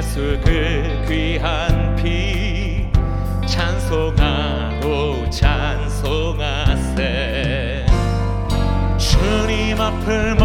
예수 그 귀한 피 찬송하고 찬송하세. 주님 앞을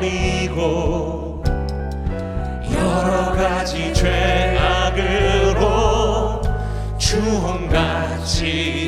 버리고 여러 가지 죄악으로 주홍같이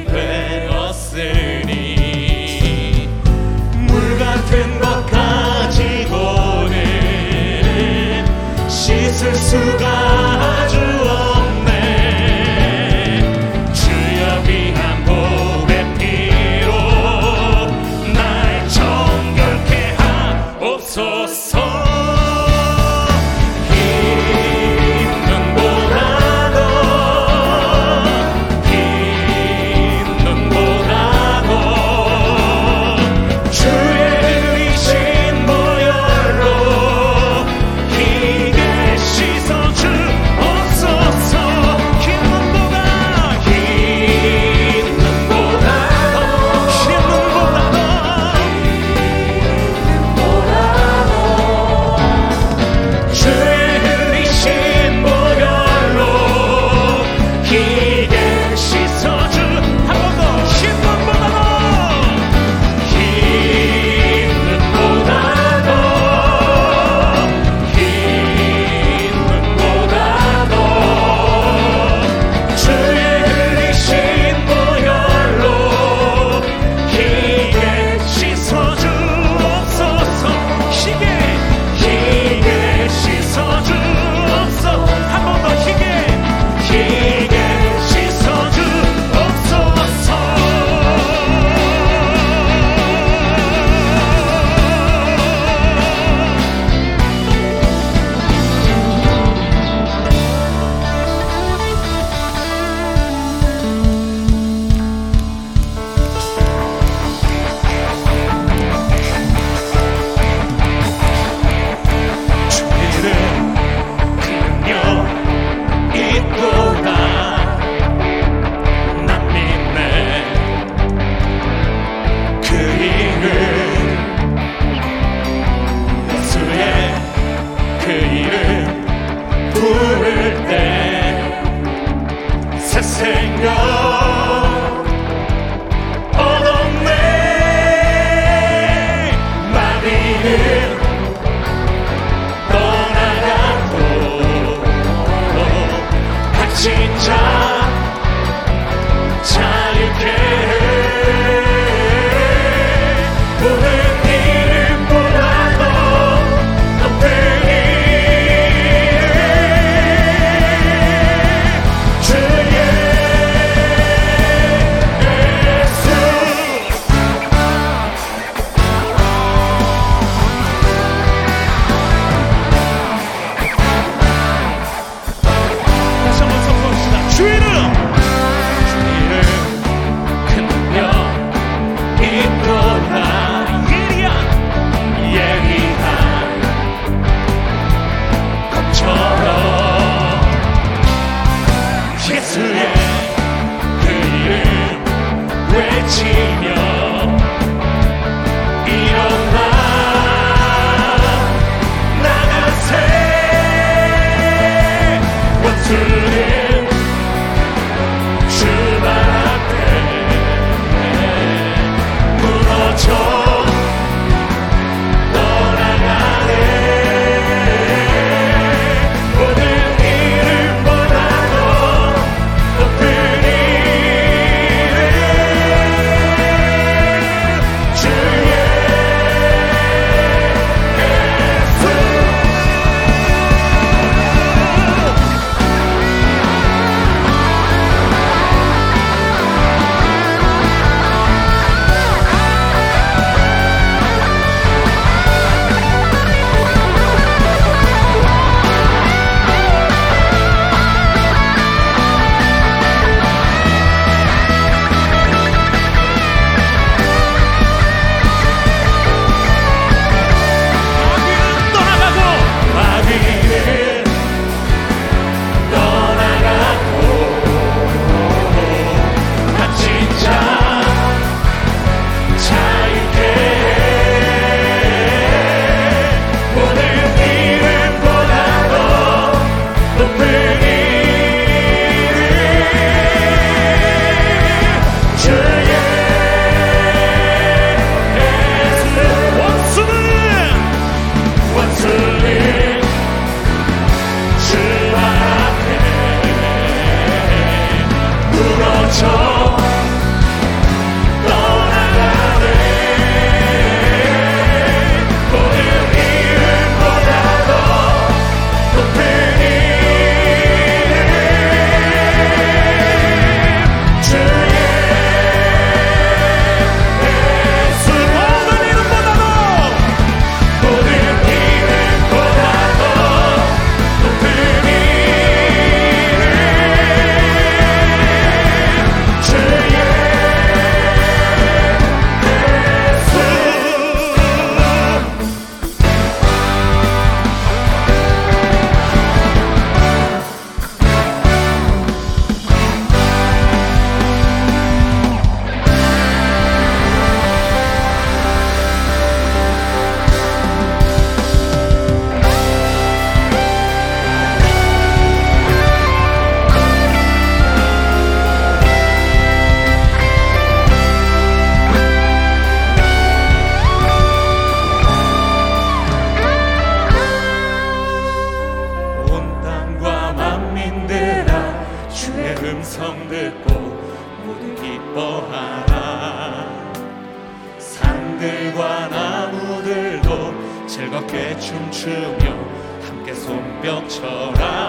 춤추며 함께 손뼉쳐라.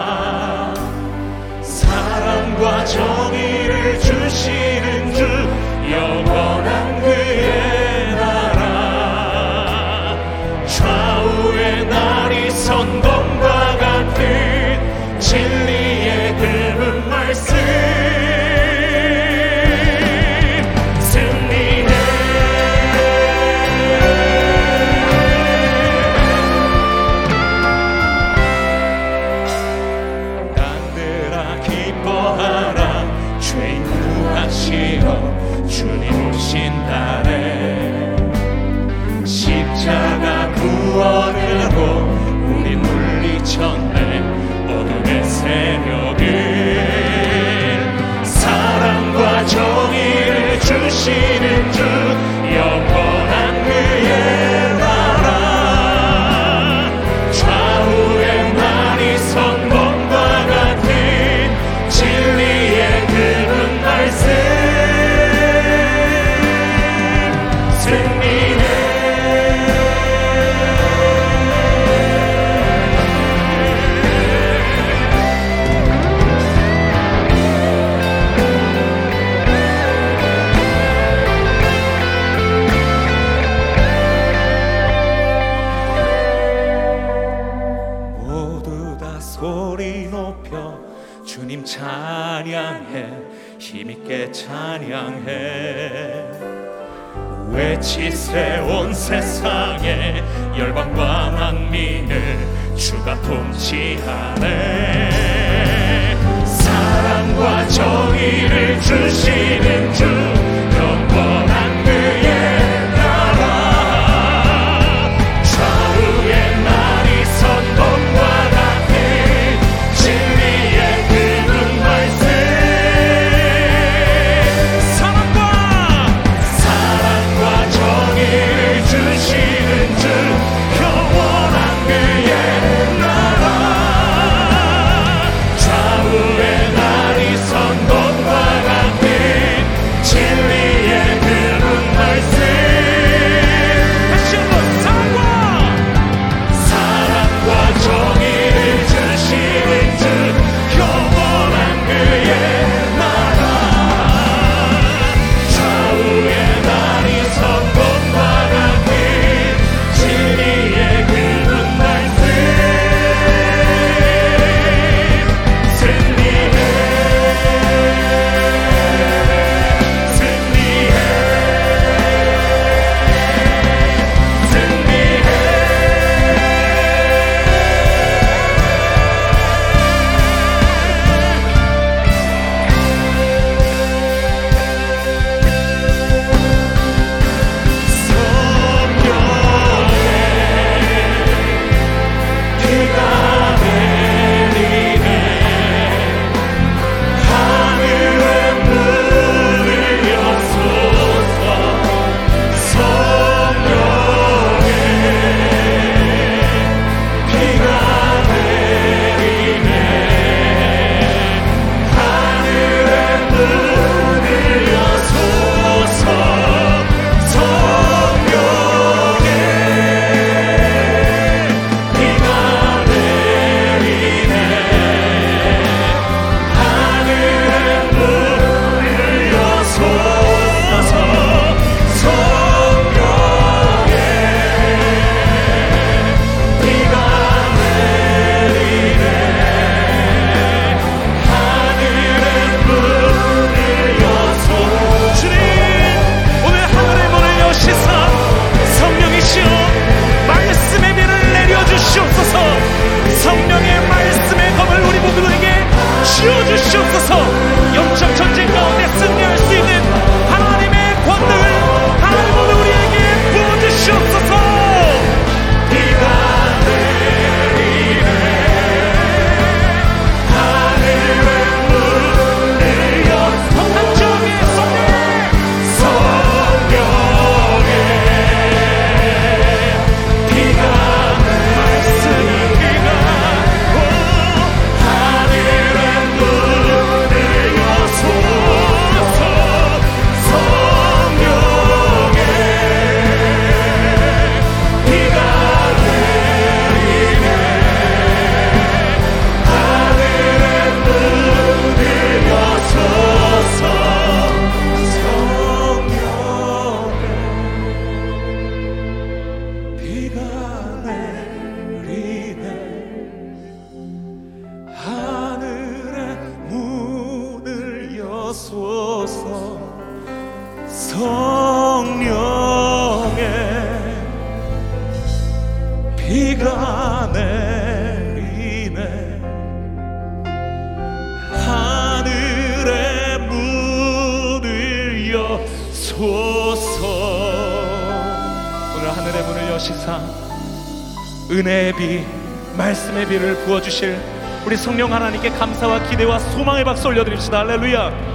힘있게 찬양해. 외치세 온 세상에 열방과 만민을 주가 통치하네. 사랑과 정의를 주시는 주 비가 내리네. 하늘의 문을 여소서. 오늘 하늘의 문을 여시사 은혜의 비 말씀의 비를 부어주실 우리 성령 하나님께 감사와 기대와 소망의 박수 올려드립시다. 할렐루야